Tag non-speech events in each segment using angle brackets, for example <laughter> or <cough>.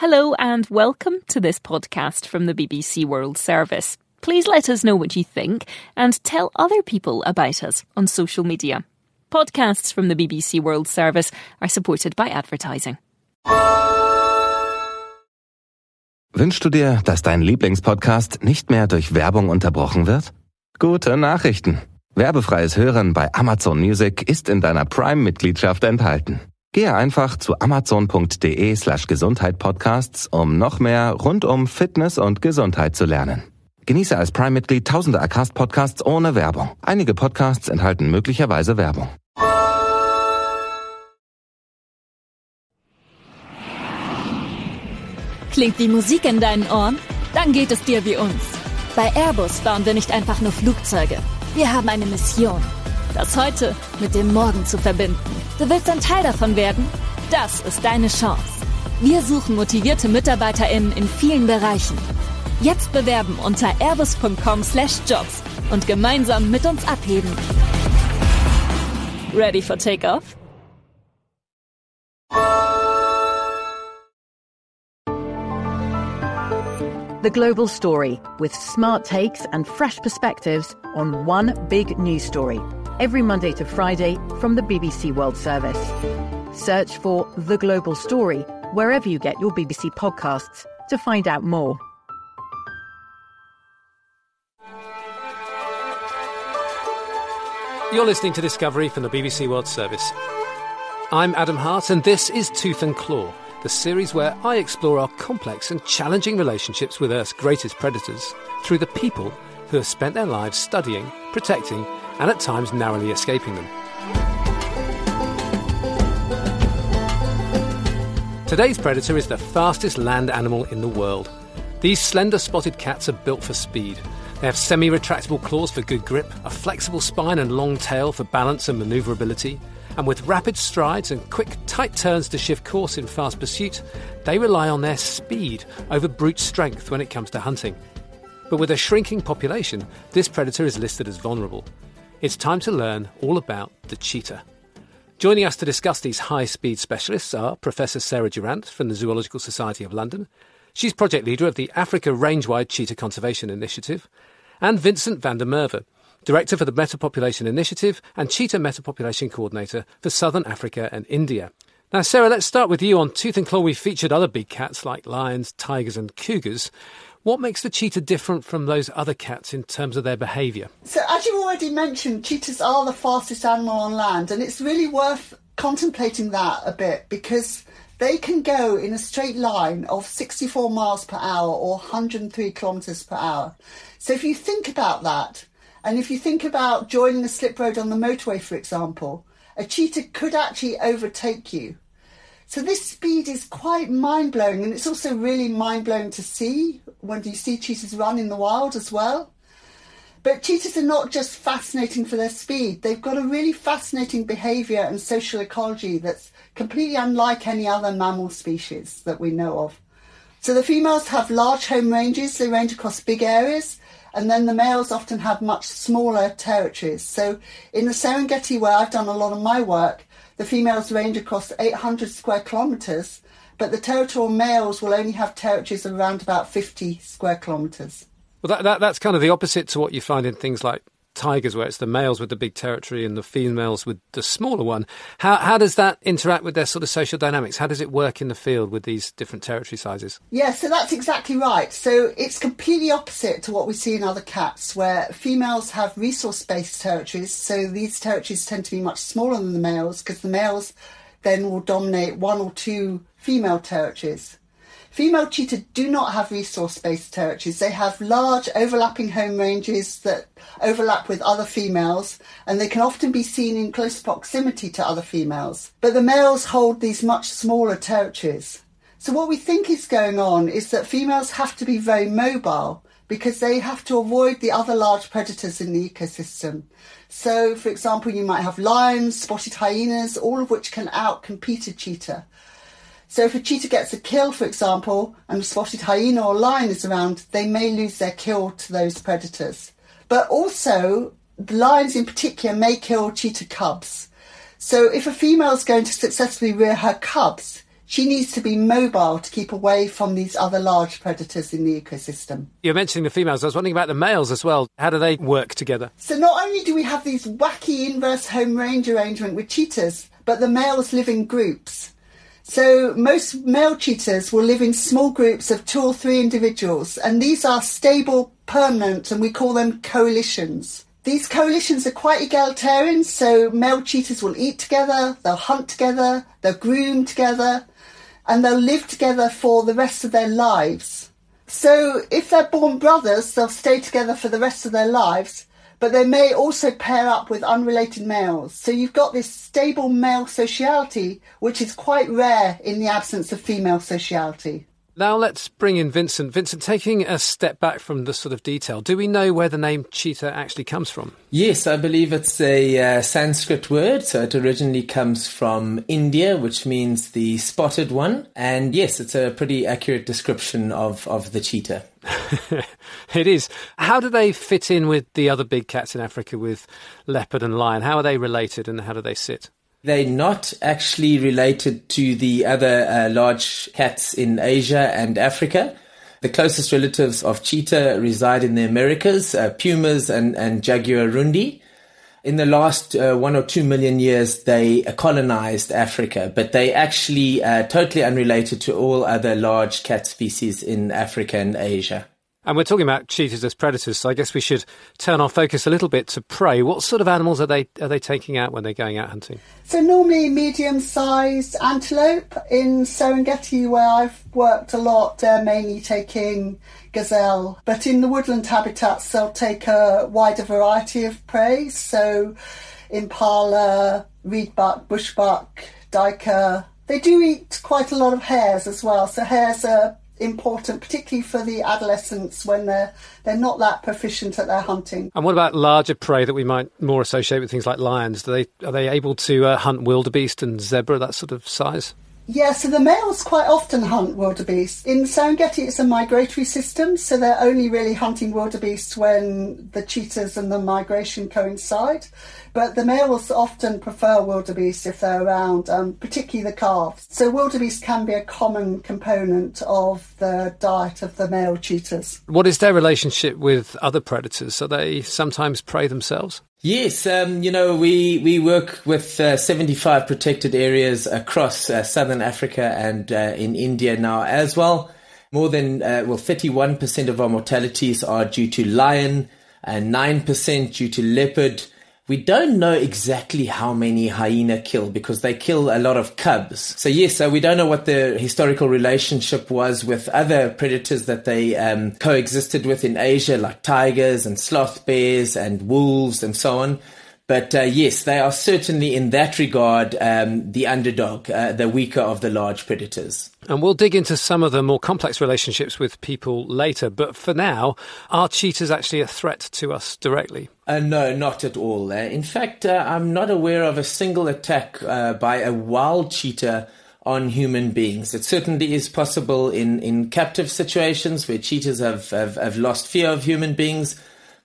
Hello and welcome to this podcast from the BBC World Service. Please let us know what you think and tell other people about us on social media. Podcasts from the BBC World Service are supported by advertising. Wünschst du dir, dass dein Lieblingspodcast nicht mehr durch Werbung unterbrochen wird? Gute Nachrichten. Werbefreies Hören bei Amazon Music ist in deiner Prime-Mitgliedschaft enthalten. Gehe einfach zu amazon.de slash Gesundheit-Podcasts, um noch mehr rund um Fitness und Gesundheit zu lernen. Genieße als Prime-Mitglied tausende Acast-Podcasts ohne Werbung. Einige Podcasts enthalten möglicherweise Werbung. Klingt die Musik in deinen Ohren? Dann geht es dir wie uns. Bei Airbus bauen wir nicht einfach nur Flugzeuge. Wir haben eine Mission. Das heute mit dem Morgen zu verbinden. Du willst ein Teil davon werden? Das ist deine Chance. Wir suchen motivierte MitarbeiterInnen in vielen Bereichen. Jetzt bewerben unter airbus.com/jobs und gemeinsam mit uns abheben. Ready for takeoff? The Global Story, with smart takes and fresh perspectives on one big news story. Every Monday to Friday from the BBC World Service. Search for The Global Story wherever you get your BBC podcasts to find out more. You're listening to Discovery from the BBC World Service. I'm Adam Hart, and this is Tooth and Claw the series where I explore our complex and challenging relationships with Earth's greatest predators through the people who have spent their lives studying, protecting, and at times narrowly escaping them. Today's predator is the fastest land animal in the world. These slender spotted cats are built for speed. They have semi retractable claws for good grip, a flexible spine and long tail for balance and manoeuvrability, and with rapid strides and quick, tight turns to shift course in fast pursuit, they rely on their speed over brute strength when it comes to hunting. But with a shrinking population, this predator is listed as vulnerable. It's time to learn all about the cheetah. Joining us to discuss these high speed specialists are Professor Sarah Durant from the Zoological Society of London. She's project leader of the Africa Range-wide Cheetah Conservation Initiative, and Vincent van der Merwe, Director for the Metapopulation Initiative and Cheetah Metapopulation Coordinator for Southern Africa and India. Now, Sarah, let's start with you. On Tooth and Claw, we featured other big cats like lions, tigers, and cougars. What makes the cheetah different from those other cats in terms of their behaviour? So, as you already mentioned, cheetahs are the fastest animal on land, and it's really worth contemplating that a bit because they can go in a straight line of 64 miles per hour or 103 kilometres per hour. So, if you think about that, and if you think about joining a slip road on the motorway, for example, a cheetah could actually overtake you. So this speed is quite mind blowing, and it's also really mind blowing to see when you see cheetahs run in the wild as well. But cheetahs are not just fascinating for their speed, they've got a really fascinating behaviour and social ecology that's completely unlike any other mammal species that we know of. So the females have large home ranges, they range across big areas, and then the males often have much smaller territories. So in the Serengeti, where I've done a lot of my work, the females range across 800 square kilometres, but the territorial males will only have territories of around about 50 square kilometres. Well, that, that, that's kind of the opposite to what you find in things like tigers, where it's the males with the big territory and the females with the smaller one. How, how does that interact with their sort of social dynamics? How does it work in the field with these different territory sizes? Yeah, so that's exactly right. So it's completely opposite to what we see in other cats, where females have resource based territories. So these territories tend to be much smaller than the males because the males then will dominate one or two female territories. Female cheetah do not have resource based territories. They have large overlapping home ranges that overlap with other females, and they can often be seen in close proximity to other females. But the males hold these much smaller territories. So, what we think is going on is that females have to be very mobile because they have to avoid the other large predators in the ecosystem. So, for example, you might have lions, spotted hyenas, all of which can outcompete a cheetah. So if a cheetah gets a kill, for example, and a spotted hyena or lion is around, they may lose their kill to those predators. But also, the lions in particular may kill cheetah cubs. So if a female is going to successfully rear her cubs, she needs to be mobile to keep away from these other large predators in the ecosystem. You're mentioning the females. I was wondering about the males as well. How do they work together? So not only do we have these wacky inverse home range arrangement with cheetahs, but the males live in groups. So most male cheetahs will live in small groups of two or three individuals, and these are stable, permanent, and we call them coalitions. These coalitions are quite egalitarian, so male cheetahs will eat together, they'll hunt together, they'll groom together, and they'll live together for the rest of their lives. So if they're born brothers, they'll stay together for the rest of their lives, but they may also pair up with unrelated males. So you've got this stable male sociality, which is quite rare in the absence of female sociality. Now let's bring in Vincent. Vincent, taking a step back from the sort of detail, do we know where the name cheetah actually comes from? Yes, I believe it's a uh, Sanskrit word. So it originally comes from India, which means the spotted one. And yes, it's a pretty accurate description of, of the cheetah. <laughs> it is. How do they fit in with the other big cats in Africa, with leopard and lion? How are they related and how do they sit? They're not actually related to the other uh, large cats in Asia and Africa. The closest relatives of cheetah reside in the Americas, uh, pumas and, and jaguarundi. In the last uh, one or two million years, they colonized Africa, but they actually uh, totally unrelated to all other large cat species in Africa and Asia. And we're talking about cheetahs as predators, so I guess we should turn our focus a little bit to prey. What sort of animals are they are they taking out when they're going out hunting? So normally medium-sized antelope in Serengeti, where I've worked a lot, they're mainly taking gazelle. But in the woodland habitats, they'll take a wider variety of prey. So impala, reedbuck, bushbuck, duiker. They do eat quite a lot of hares as well. So hares are important, particularly for the adolescents when they're they're not that proficient at their hunting. And what about larger prey that we might more associate with things like lions? Do they are they able to uh, hunt wildebeest and zebra that sort of size? Yeah, so the males quite often hunt wildebeest. In Serengeti, it's a migratory system, so they're only really hunting wildebeest when the cheetahs and the migration coincide. But the males often prefer wildebeest if they're around, um, particularly the calves. So wildebeest can be a common component of the diet of the male cheetahs. What is their relationship with other predators? Are they sometimes prey themselves? Yes, um, you know, we, we work with uh, 75 protected areas across uh, southern Africa and uh, in India now as well. More than, uh, well, 31% of our mortalities are due to lion and 9% due to leopard. We don't know exactly how many hyena kill because they kill a lot of cubs. So yes, so we don't know what the historical relationship was with other predators that they um, coexisted with in Asia, like tigers and sloth bears and wolves and so on. But uh, yes, they are certainly in that regard um, the underdog, uh, the weaker of the large predators. And we'll dig into some of the more complex relationships with people later. But for now, are cheetahs actually a threat to us directly? Uh, no, not at all. Uh, in fact, uh, I'm not aware of a single attack uh, by a wild cheetah on human beings. It certainly is possible in, in captive situations where cheetahs have, have, have lost fear of human beings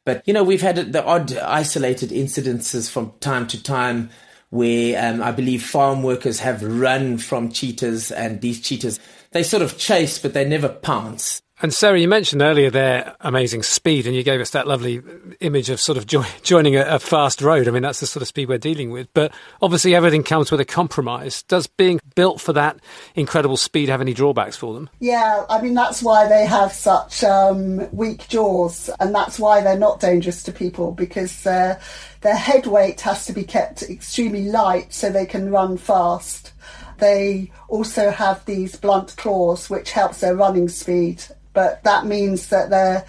but, you know, we've had the odd isolated incidences from time to time where um, I believe farm workers have run from cheetahs and these cheetahs, they sort of chase, but they never pounce. And Sarah, you mentioned earlier their amazing speed, and you gave us that lovely image of sort of jo- <laughs> joining a, a, fast road. I mean, that's the sort of speed we're dealing with. But obviously, everything comes with a compromise. Does being built for that incredible speed have any drawbacks for them? Yeah, I mean, that's why they have such um, weak jaws, and that's why they're not dangerous to people because uh, their head weight has to be kept extremely light so they can run fast. They also have these blunt claws, which helps their running speed but that means that they're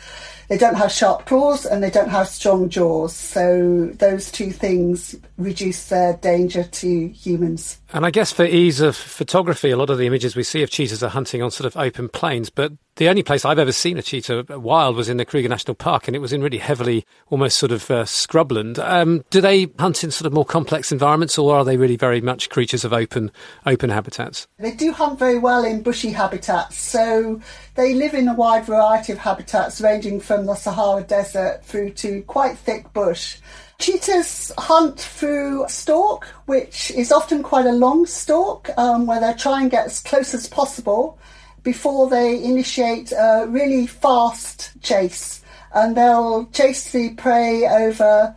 they don't have sharp claws and they don't have strong jaws. So those two things reduce their danger to humans. And I guess for ease of photography, a lot of the images we see of cheetahs are hunting on sort of open plains. But the only place I've ever seen a cheetah wild was in the Kruger National Park, and it was in really heavily, almost sort of uh, scrubland. Um, do they hunt in sort of more complex environments, or are they really very much creatures of open open habitats? They do hunt very well in bushy habitats. So they live in a wide variety of habitats, ranging from the Sahara Desert through to quite thick bush. Cheetahs hunt through stalk, which is often quite a long stalk, um, where they try and get as close as possible before they initiate a really fast chase. And they'll chase the prey over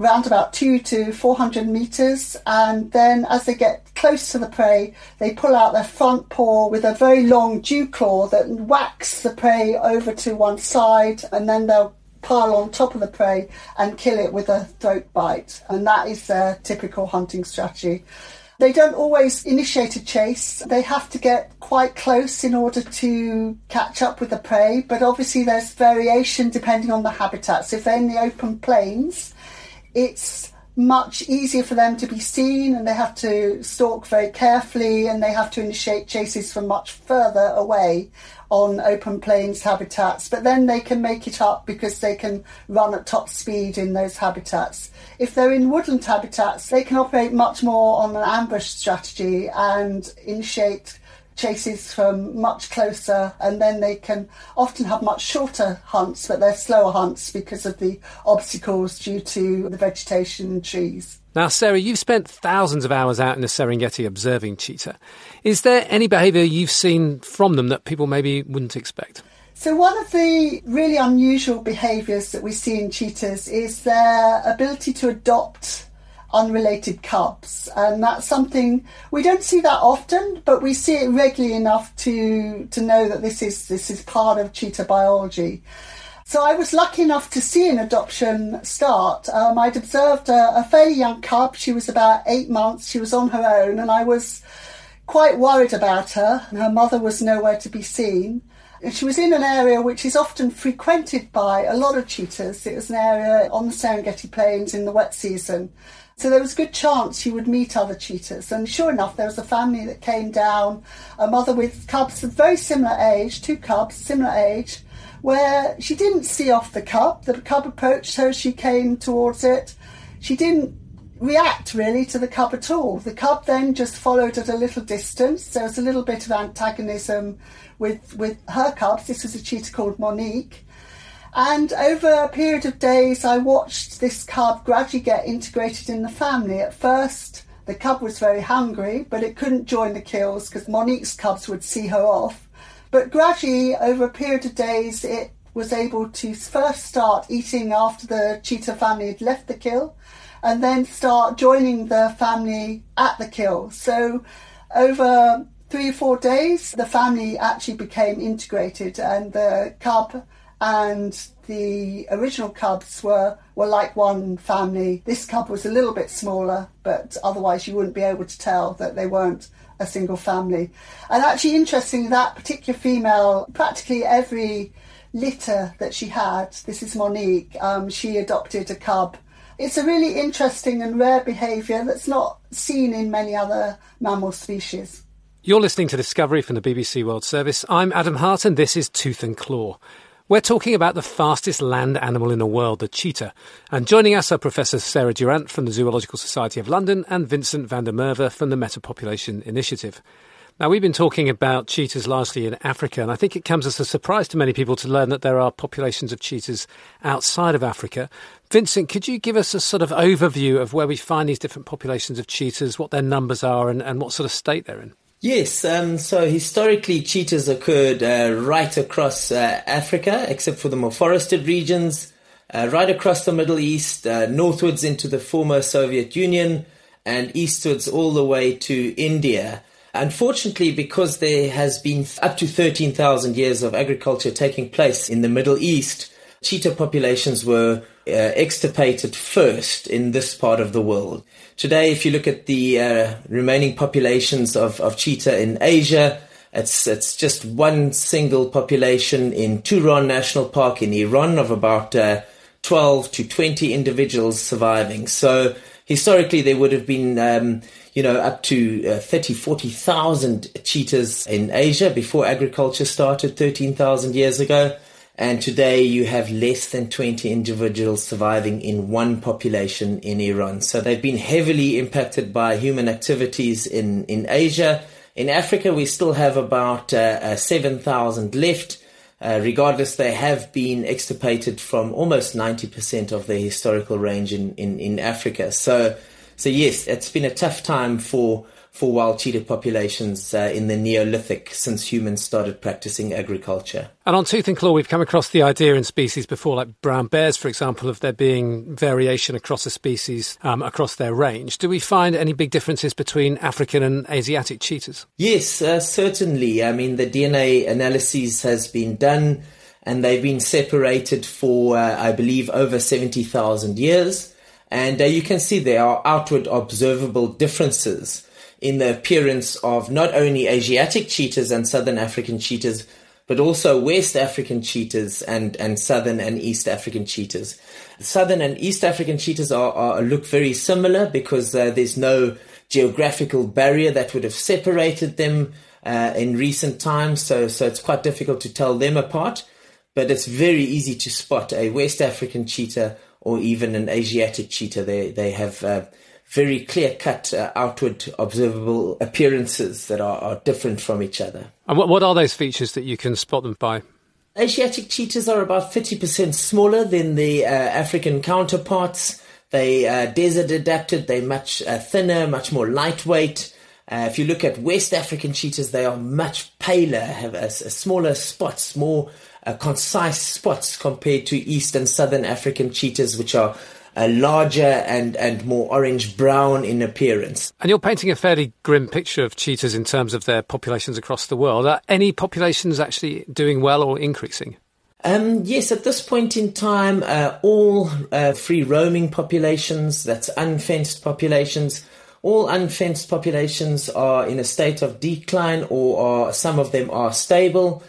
around about two to 400 meters. And then as they get close to the prey, they pull out their front paw with a very long dew claw that whacks the prey over to one side. And then they'll pile on top of the prey and kill it with a throat bite. And that is their typical hunting strategy. They don't always initiate a chase. They have to get quite close in order to catch up with the prey, but obviously there's variation depending on the habitats. If they're in the open plains, it's much easier for them to be seen and they have to stalk very carefully and they have to initiate chases from much further away on open plains habitats, but then they can make it up because they can run at top speed in those habitats. If they're in woodland habitats, they can operate much more on an ambush strategy and initiate chases from much closer, and then they can often have much shorter hunts, but they're slower hunts because of the obstacles due to the vegetation and trees. Now, Sarah, you've spent thousands of hours out in the Serengeti observing cheetah. Is there any behaviour you've seen from them that people maybe wouldn't expect? So, one of the really unusual behaviours that we see in cheetahs is their ability to adopt unrelated cubs. And that's something we don't see that often, but we see it regularly enough to, to know that this is, this is part of cheetah biology. So I was lucky enough to see an adoption start. Um, I'd observed a, a, fairly young cub. She was about eight months. She was on her own, and I was quite worried about her. Her mother was nowhere to be seen. And she was in an area which is often frequented by a lot of cheetahs. It was an area on the Serengeti Plains in the wet season. So there was a good chance she would meet other cheetahs. And sure enough, there was a family that came down, a mother with cubs of very similar age, two cubs, similar age where she didn't see off the cub. The cub approached her, she came towards it. She didn't react really to the cub at all. The cub then just followed at a little distance. There was a little bit of antagonism with, with her cubs. This was a cheetah called Monique. And over a period of days, I watched this cub gradually get integrated in the family. At first, the cub was very hungry, but it couldn't join the kills because Monique's cubs would see her off. But gradually, over a period of days, it was able to first start eating after the cheetah family had left the kill and then start joining the family at the kill. So, over three or four days, the family actually became integrated, and the cub and the original cubs were, were like one family. This cub was a little bit smaller, but otherwise, you wouldn't be able to tell that they weren't a single family. And actually, interesting, that particular female, practically every litter that she had, this is Monique, um, she adopted a cub. It's a really interesting and rare behaviour that's not seen in many other mammal species. You're listening to Discovery from the BBC World Service. I'm Adam Hart, and this is Tooth and Claw. We're talking about the fastest land animal in the world, the cheetah. And joining us are Professor Sarah Durant from the Zoological Society of London and Vincent van der Merwe from the Metapopulation Initiative. Now, we've been talking about cheetahs largely in Africa, and I think it comes as a surprise to many people to learn that there are populations of cheetahs outside of Africa. Vincent, could you give us a sort of overview of where we find these different populations of cheetahs, what their numbers are, and, and what sort of state they're in? Yes, um, so historically cheetahs occurred uh, right across uh, Africa, except for the more forested regions, uh, right across the Middle East, uh, northwards into the former Soviet Union, and eastwards all the way to India. Unfortunately, because there has been up to 13,000 years of agriculture taking place in the Middle East, cheetah populations were uh, extirpated first in this part of the world. Today, if you look at the uh, remaining populations of, of cheetah in Asia, it's, it's just one single population in Turan National Park in Iran of about uh, 12 to 20 individuals surviving. So historically, there would have been, um, you know, up to uh, 30, 40,000 cheetahs in Asia before agriculture started 13,000 years ago. And today you have less than 20 individuals surviving in one population in Iran. So they've been heavily impacted by human activities in, in Asia. In Africa, we still have about uh, uh, 7,000 left. uh, regardless, they have been extirpated from almost 90% of their historical range in, in, in Africa. So, so yes, it's been a tough time for for wild cheetah populations uh, in the Neolithic since humans started practicing agriculture. And on tooth and claw, we've come across the idea in species before, like brown bears, for example, of there being variation across a species, um, across their range. Do we find any big differences between African and Asiatic cheetahs? Yes, uh, certainly. I mean, the DNA analysis has been done and they've been separated for, uh, I believe, over 70,000 years. And uh, you can see there are outward observable differences in the appearance of not only Asiatic cheetahs and Southern African cheetahs, but also West African cheetahs and, and Southern and East African cheetahs. Southern and East African cheetahs are, are look very similar because uh, there's no geographical barrier that would have separated them uh, in recent times, so so it's quite difficult to tell them apart. But it's very easy to spot a West African cheetah or even an Asiatic cheetah. They they have uh, very clear cut uh, outward observable appearances that are, are, different from each other. And what, what are those features that you can spot them by? Asiatic cheetahs are about 50% smaller than the uh, African counterparts. They are uh, desert adapted, they're much uh, thinner, much more lightweight. Uh, if you look at West African cheetahs, they are much paler, have a, a smaller spots, more uh, concise spots compared to East and Southern African cheetahs, which are uh, larger and, and more orange brown in appearance. And you're painting a fairly grim picture of cheetahs in terms of their populations across the world. Are any populations actually doing well or increasing? Um, yes, at this point in time, uh, all uh, free roaming populations, that's unfenced populations, all unfenced populations are in a state of decline or are, some of them are stable.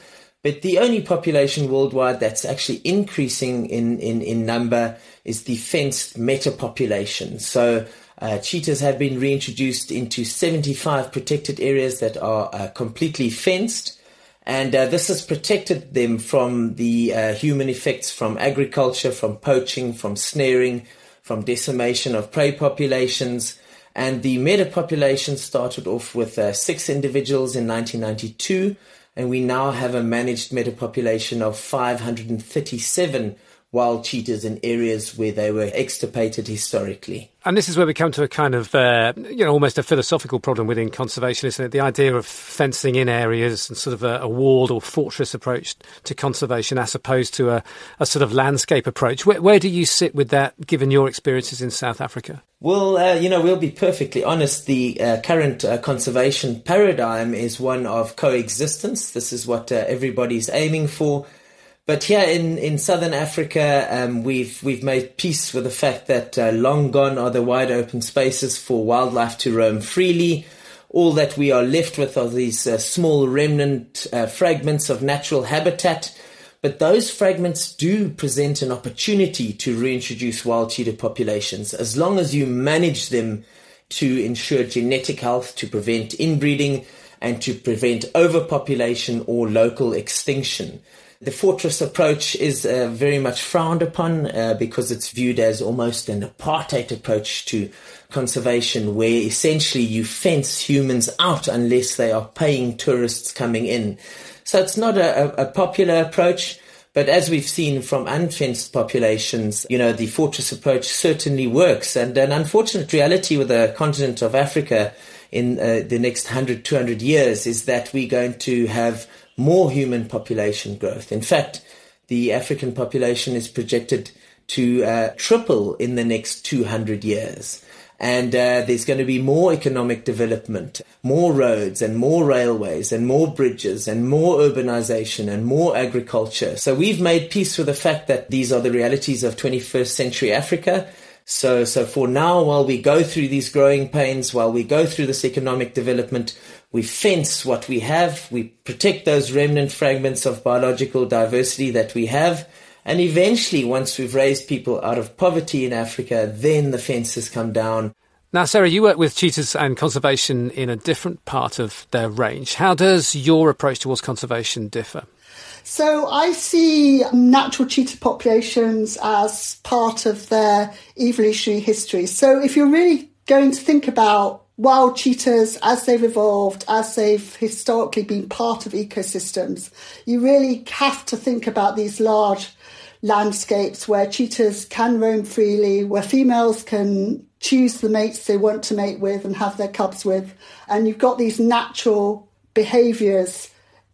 But the only population worldwide that's actually increasing in, in, in number is the fenced metapopulation. So uh, cheetahs have been reintroduced into 75 protected areas that are uh, completely fenced. And uh, this has protected them from the uh, human effects from agriculture, from poaching, from snaring, from decimation of prey populations. And the metapopulation started off with uh, six individuals in 1992 and we now have a managed metapopulation of 537 wild cheetahs in areas where they were extirpated historically. And this is where we come to a kind of, uh, you know, almost a philosophical problem within conservation, isn't it? The idea of fencing in areas and sort of a, a walled or fortress approach to conservation as opposed to a, a sort of landscape approach. Where, where, do you sit with that, given your experiences in South Africa? Well, uh, you know, we'll be perfectly honest. The uh, current uh, conservation paradigm is one of coexistence. This is what uh, everybody's aiming for. But here in, in southern Africa, um, we've we've made peace with the fact that uh, long gone are the wide open spaces for wildlife to roam freely. All that we are left with are these uh, small remnant uh, fragments of natural habitat. But those fragments do present an opportunity to reintroduce wild cheetah populations as long as you manage them to ensure genetic health, to prevent inbreeding, and to prevent overpopulation or local extinction. The fortress approach is uh, very much frowned upon uh, because it's viewed as almost an apartheid approach to conservation, where essentially you fence humans out unless they are paying tourists coming in. So it's not a, a popular approach. But as we've seen from unfenced populations, you know, the fortress approach certainly works. And an unfortunate reality with the continent of Africa in uh, the next 100, 200 years is that we're going to have more human population growth. In fact, the African population is projected to uh, triple in the next 200 years. And uh, there's going to be more economic development, more roads and more railways and more bridges and more urbanization and more agriculture. So we've made peace with the fact that these are the realities of 21st century Africa. So, so for now, while we go through these growing pains, while we go through this economic development, we fence what we have, we protect those remnant fragments of biological diversity that we have, and eventually, once we've raised people out of poverty in Africa, then the fences come down. Now, Sarah, you work with cheetahs and conservation in a different part of their range. How does your approach towards conservation differ? So I see natural cheetah populations as part of their evolutionary history. So if you're really going to think about wild cheetahs, as they've evolved, as they've historically been part of ecosystems, you really have to think about these large landscapes where cheetahs can roam freely, where females can choose the mates they want to mate with and have their cubs with. And you've got these natural behaviours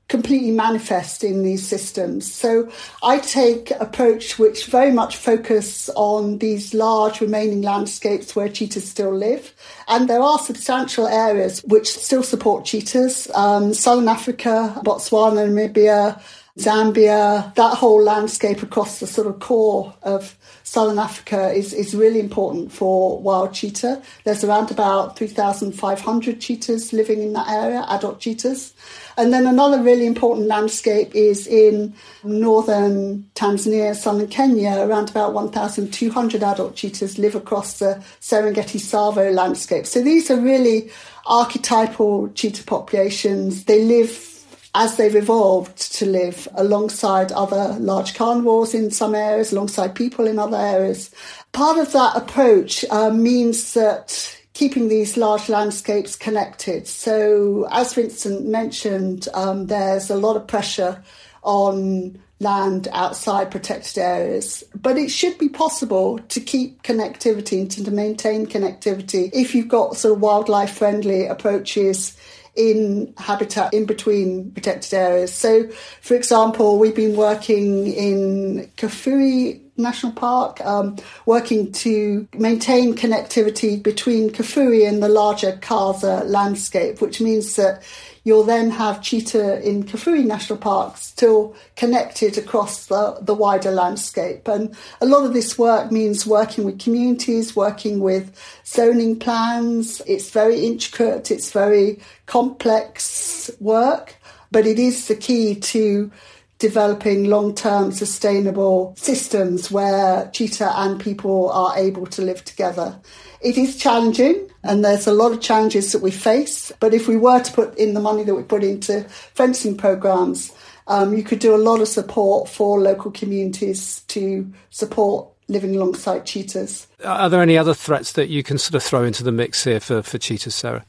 completely manifest in these systems. So I take approach which very much focus on these large remaining landscapes where cheetahs still live. And there are substantial areas which still support cheetahs. Um, Southern Africa, Botswana, Namibia, Zambia, that whole landscape across the sort of core of Southern Africa is, is really important for wild cheetah. There's around about 3,500 cheetahs living in that area, adult cheetahs. And then another really important landscape is in northern Tanzania, southern Kenya. Around about 1,200 adult cheetahs live across the Serengeti Tsavo landscape. So these are really archetypal cheetah populations. They live as they've evolved to live alongside other large carnivores in some areas, alongside people in other areas. Part of that approach uh, means that keeping these large landscapes connected. So, as Vincent mentioned, um, there's a lot of pressure on land outside protected areas, but it should be possible to keep connectivity and to maintain connectivity if you've got sort of wildlife friendly approaches in habitat in between protected areas. So, for example, we've been working in Kafue National Park, um, working to maintain connectivity between Kafue and the larger Kaza landscape, which means that you'll then have cheetah in Kafue National Park still connected across the, the wider landscape. And a lot of this work means working with communities, working with zoning plans. It's very intricate, it's very complex work, but it is the key to developing long term sustainable systems where cheetah and people are able to live together. It is challenging and there's a lot of challenges that we face, but if we were to put in the money that we put into fencing programs, um, you could do a lot of support for local communities to support living alongside cheetahs. Are there any other threats that you can sort of throw into the mix here for, for cheetahs, Sarah?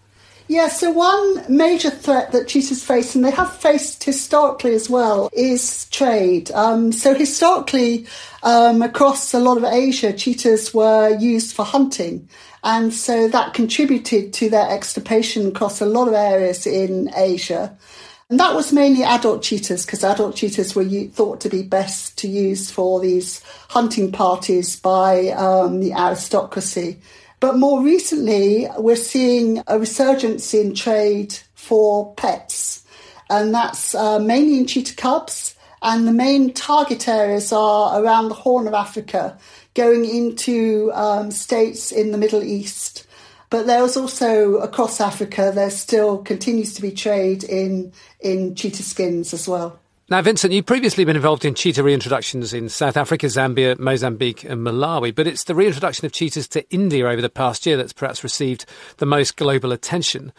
Yeah, so one major threat that cheetahs face, and they have faced historically as well, is trade. Um, so historically, um, across a lot of Asia, cheetahs were used for hunting. And so that contributed to their extirpation across a lot of areas in Asia. And that was mainly adult cheetahs because adult cheetahs were thought to be best to use for these hunting parties by um, the aristocracy. But more recently, we're seeing a resurgence in trade for pets, and that's uh, mainly in cheetah cubs. And the main target areas are around the Horn of Africa, going into um, states in the Middle East. But there's also across Africa, there still continues to be trade in, in cheetah skins as well. Now, Vincent, you've previously been involved in cheetah reintroductions in South Africa, Zambia, Mozambique, and Malawi, but it's the reintroduction of cheetahs to India over the past year that's perhaps received the most global attention.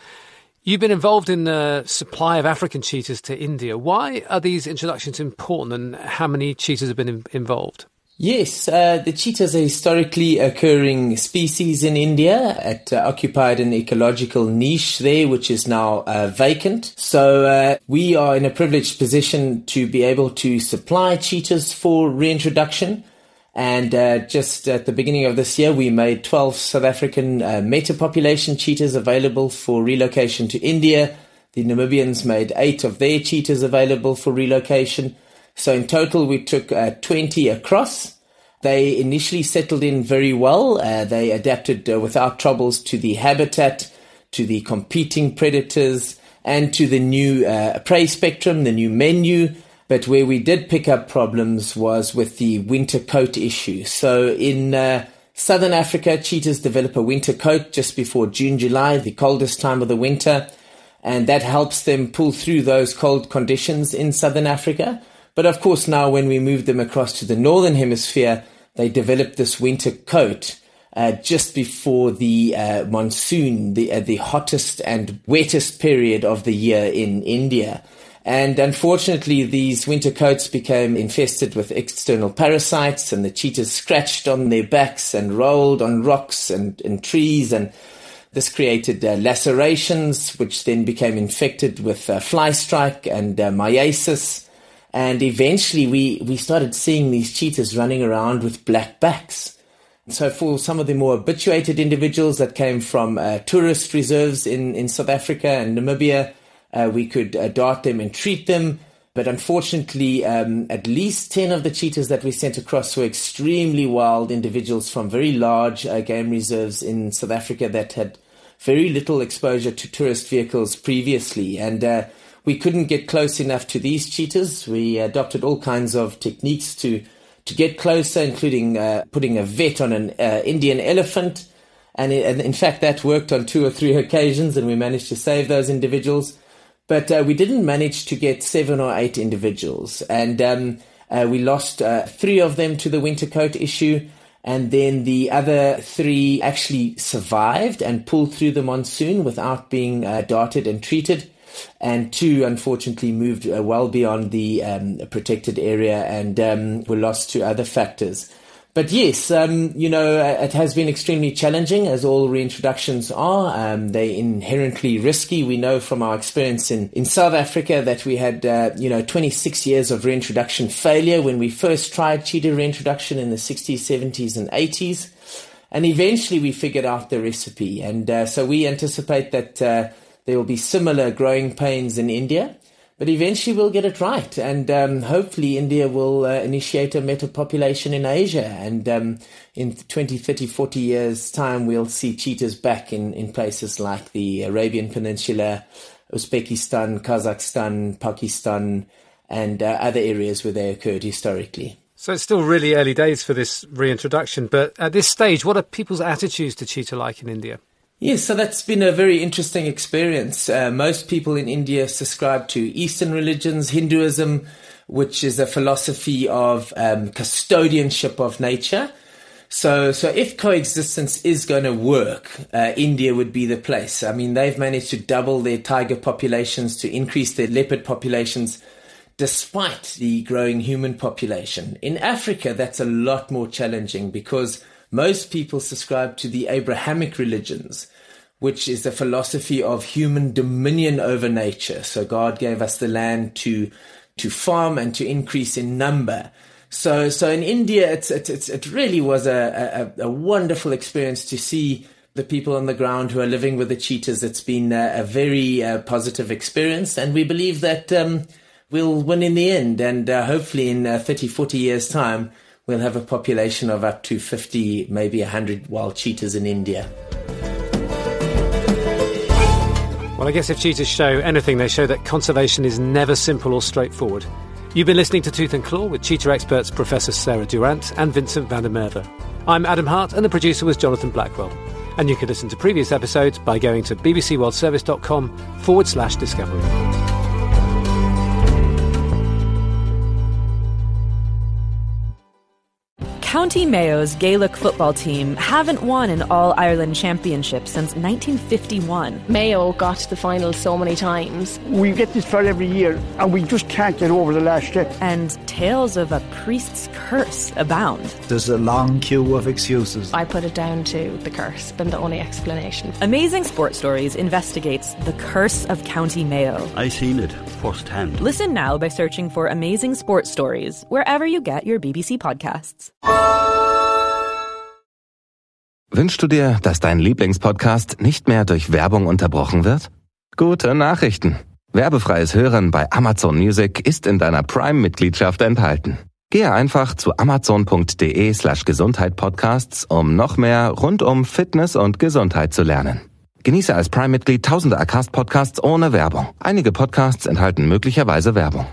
You've been involved in the supply of African cheetahs to India. Why are these introductions important, and how many cheetahs have been in- involved? Yes, uh, the cheetah is a historically occurring species in India. It uh, occupied an ecological niche there, which is now uh, vacant. So uh, we are in a privileged position to be able to supply cheetahs for reintroduction. And uh, just at the beginning of this year, we made 12 South African uh, meta population cheetahs available for relocation to India. The Namibians made eight of their cheetahs available for relocation. So in total, we took uh, 20 across. They initially settled in very well. Uh, they adapted uh, without troubles to the habitat, to the competing predators, and to the new uh, prey spectrum, the new menu. But where we did pick up problems was with the winter coat issue. So in uh, southern Africa, cheetahs develop a winter coat just before June, July, the coldest time of the winter. And that helps them pull through those cold conditions in southern Africa. But of course, now when we moved them across to the northern hemisphere, they developed this winter coat uh, just before the uh, monsoon, the uh, the hottest and wettest period of the year in India. And unfortunately, these winter coats became infested with external parasites, and the cheetahs scratched on their backs and rolled on rocks and, and trees and This created uh, lacerations, which then became infected with uh, fly strike and uh, myiasis. And eventually we, we started seeing these cheetahs running around with black backs. So for some of the more habituated individuals that came from uh, tourist reserves in, in South Africa and Namibia, uh, we could uh, dart them and treat them. But unfortunately, um, at least 10 of the cheetahs that we sent across were extremely wild individuals from very large uh, game reserves in South Africa that had very little exposure to tourist vehicles previously. And uh, we couldn't get close enough to these cheetahs. We adopted all kinds of techniques to to get closer, including uh, putting a vet on an uh, Indian elephant. And, in fact, that worked on two or three <laughs> occasions, and we managed to save those individuals. But uh, we didn't manage to get seven or eight individuals. And um, uh, we lost uh, three of them to the winter coat issue. And then the other three actually survived and pulled through the monsoon without being uh, darted and treated and two unfortunately moved uh, well beyond the um, protected area and um, were lost to other factors. But yes, um, you know, uh, it has been extremely challenging, as all reintroductions are. Um, they're inherently risky. We know from our experience in, in South Africa that we had, uh, you know, 26 years of reintroduction failure when we first tried cheetah reintroduction in the 60s, 70s, and 80s. And eventually we figured out the recipe. And uh, so we anticipate that uh, there will be similar growing pains in India, but eventually we'll get it right. And um, hopefully, India will uh, initiate a metapopulation in Asia. And um, in 20, 30, 40 years' time, we'll see cheetahs back in, in places like the Arabian Peninsula, Uzbekistan, Kazakhstan, Pakistan, and uh, other areas where they occurred historically. So it's still really early days for this reintroduction, but at this stage, what are people's attitudes to cheetah like in India? Yes, so that's been a very interesting experience. Uh, most people in India subscribe to Eastern religions, Hinduism, which is a philosophy of um, custodianship of nature. So, so if coexistence is going to work, uh, India would be the place. I mean, they've managed to double their tiger populations, to increase their leopard populations, despite the growing human population. In Africa, that's a lot more challenging because most people subscribe to the Abrahamic religions, which is the philosophy of human dominion over nature. So God gave us the land to to farm and to increase in number. So, so in India, it's, it's, it really was a, a, a, wonderful experience to see the people on the ground who are living with the cheetahs. It's been a, a very uh, positive experience, and we believe that um, we'll win in the end. And uh, hopefully, in uh, 30, 40 years' time, we'll have a population of up to 50, maybe 100 wild cheetahs in India. Well, I guess if cheetahs show anything, they show that conservation is never simple or straightforward. You've been listening to Tooth and Claw with cheetah experts Professor Sarah Durant and Vincent van der Merwe. I'm Adam Hart, and the producer was Jonathan Blackwell. And you can listen to previous episodes by going to bbcworldservice.com forward slash discovery. County Mayo's Gaelic football team haven't won an All Ireland Championship since 1951. Mayo got to the final so many times. We get this far every year, and we just can't get over the last step. And tales of a priest's curse abound. There's a long queue of excuses. I put it down to the curse, been the only explanation. Amazing Sports Stories investigates the curse of County Mayo. I seen it firsthand. Listen now by searching for Amazing Sports Stories wherever you get your BBC podcasts. Wünschst du dir, dass dein Lieblingspodcast nicht mehr durch Werbung unterbrochen wird? Gute Nachrichten. Werbefreies Hören bei Amazon Music ist in deiner Prime-Mitgliedschaft enthalten. Gehe einfach zu amazon.de slash Gesundheit-Podcasts, um noch mehr rund um Fitness und Gesundheit zu lernen. Genieße als Prime-Mitglied tausende Acast-Podcasts ohne Werbung. Einige Podcasts enthalten möglicherweise Werbung.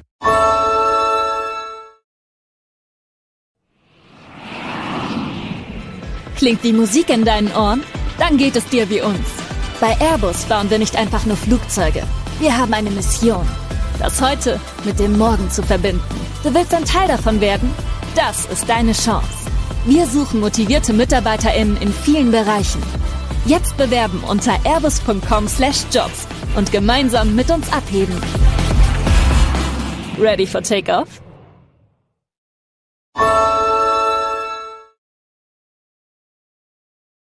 Klingt wie Musik in deinen Ohren? Dann geht es dir wie uns. Bei Airbus bauen wir nicht einfach nur Flugzeuge. Wir haben eine Mission. Das heute mit dem Morgen zu verbinden. Du willst ein Teil davon werden? Das ist deine Chance. Wir suchen motivierte MitarbeiterInnen in vielen Bereichen. Jetzt bewerben unter airbus.com/jobs und gemeinsam mit uns abheben. Ready for Takeoff?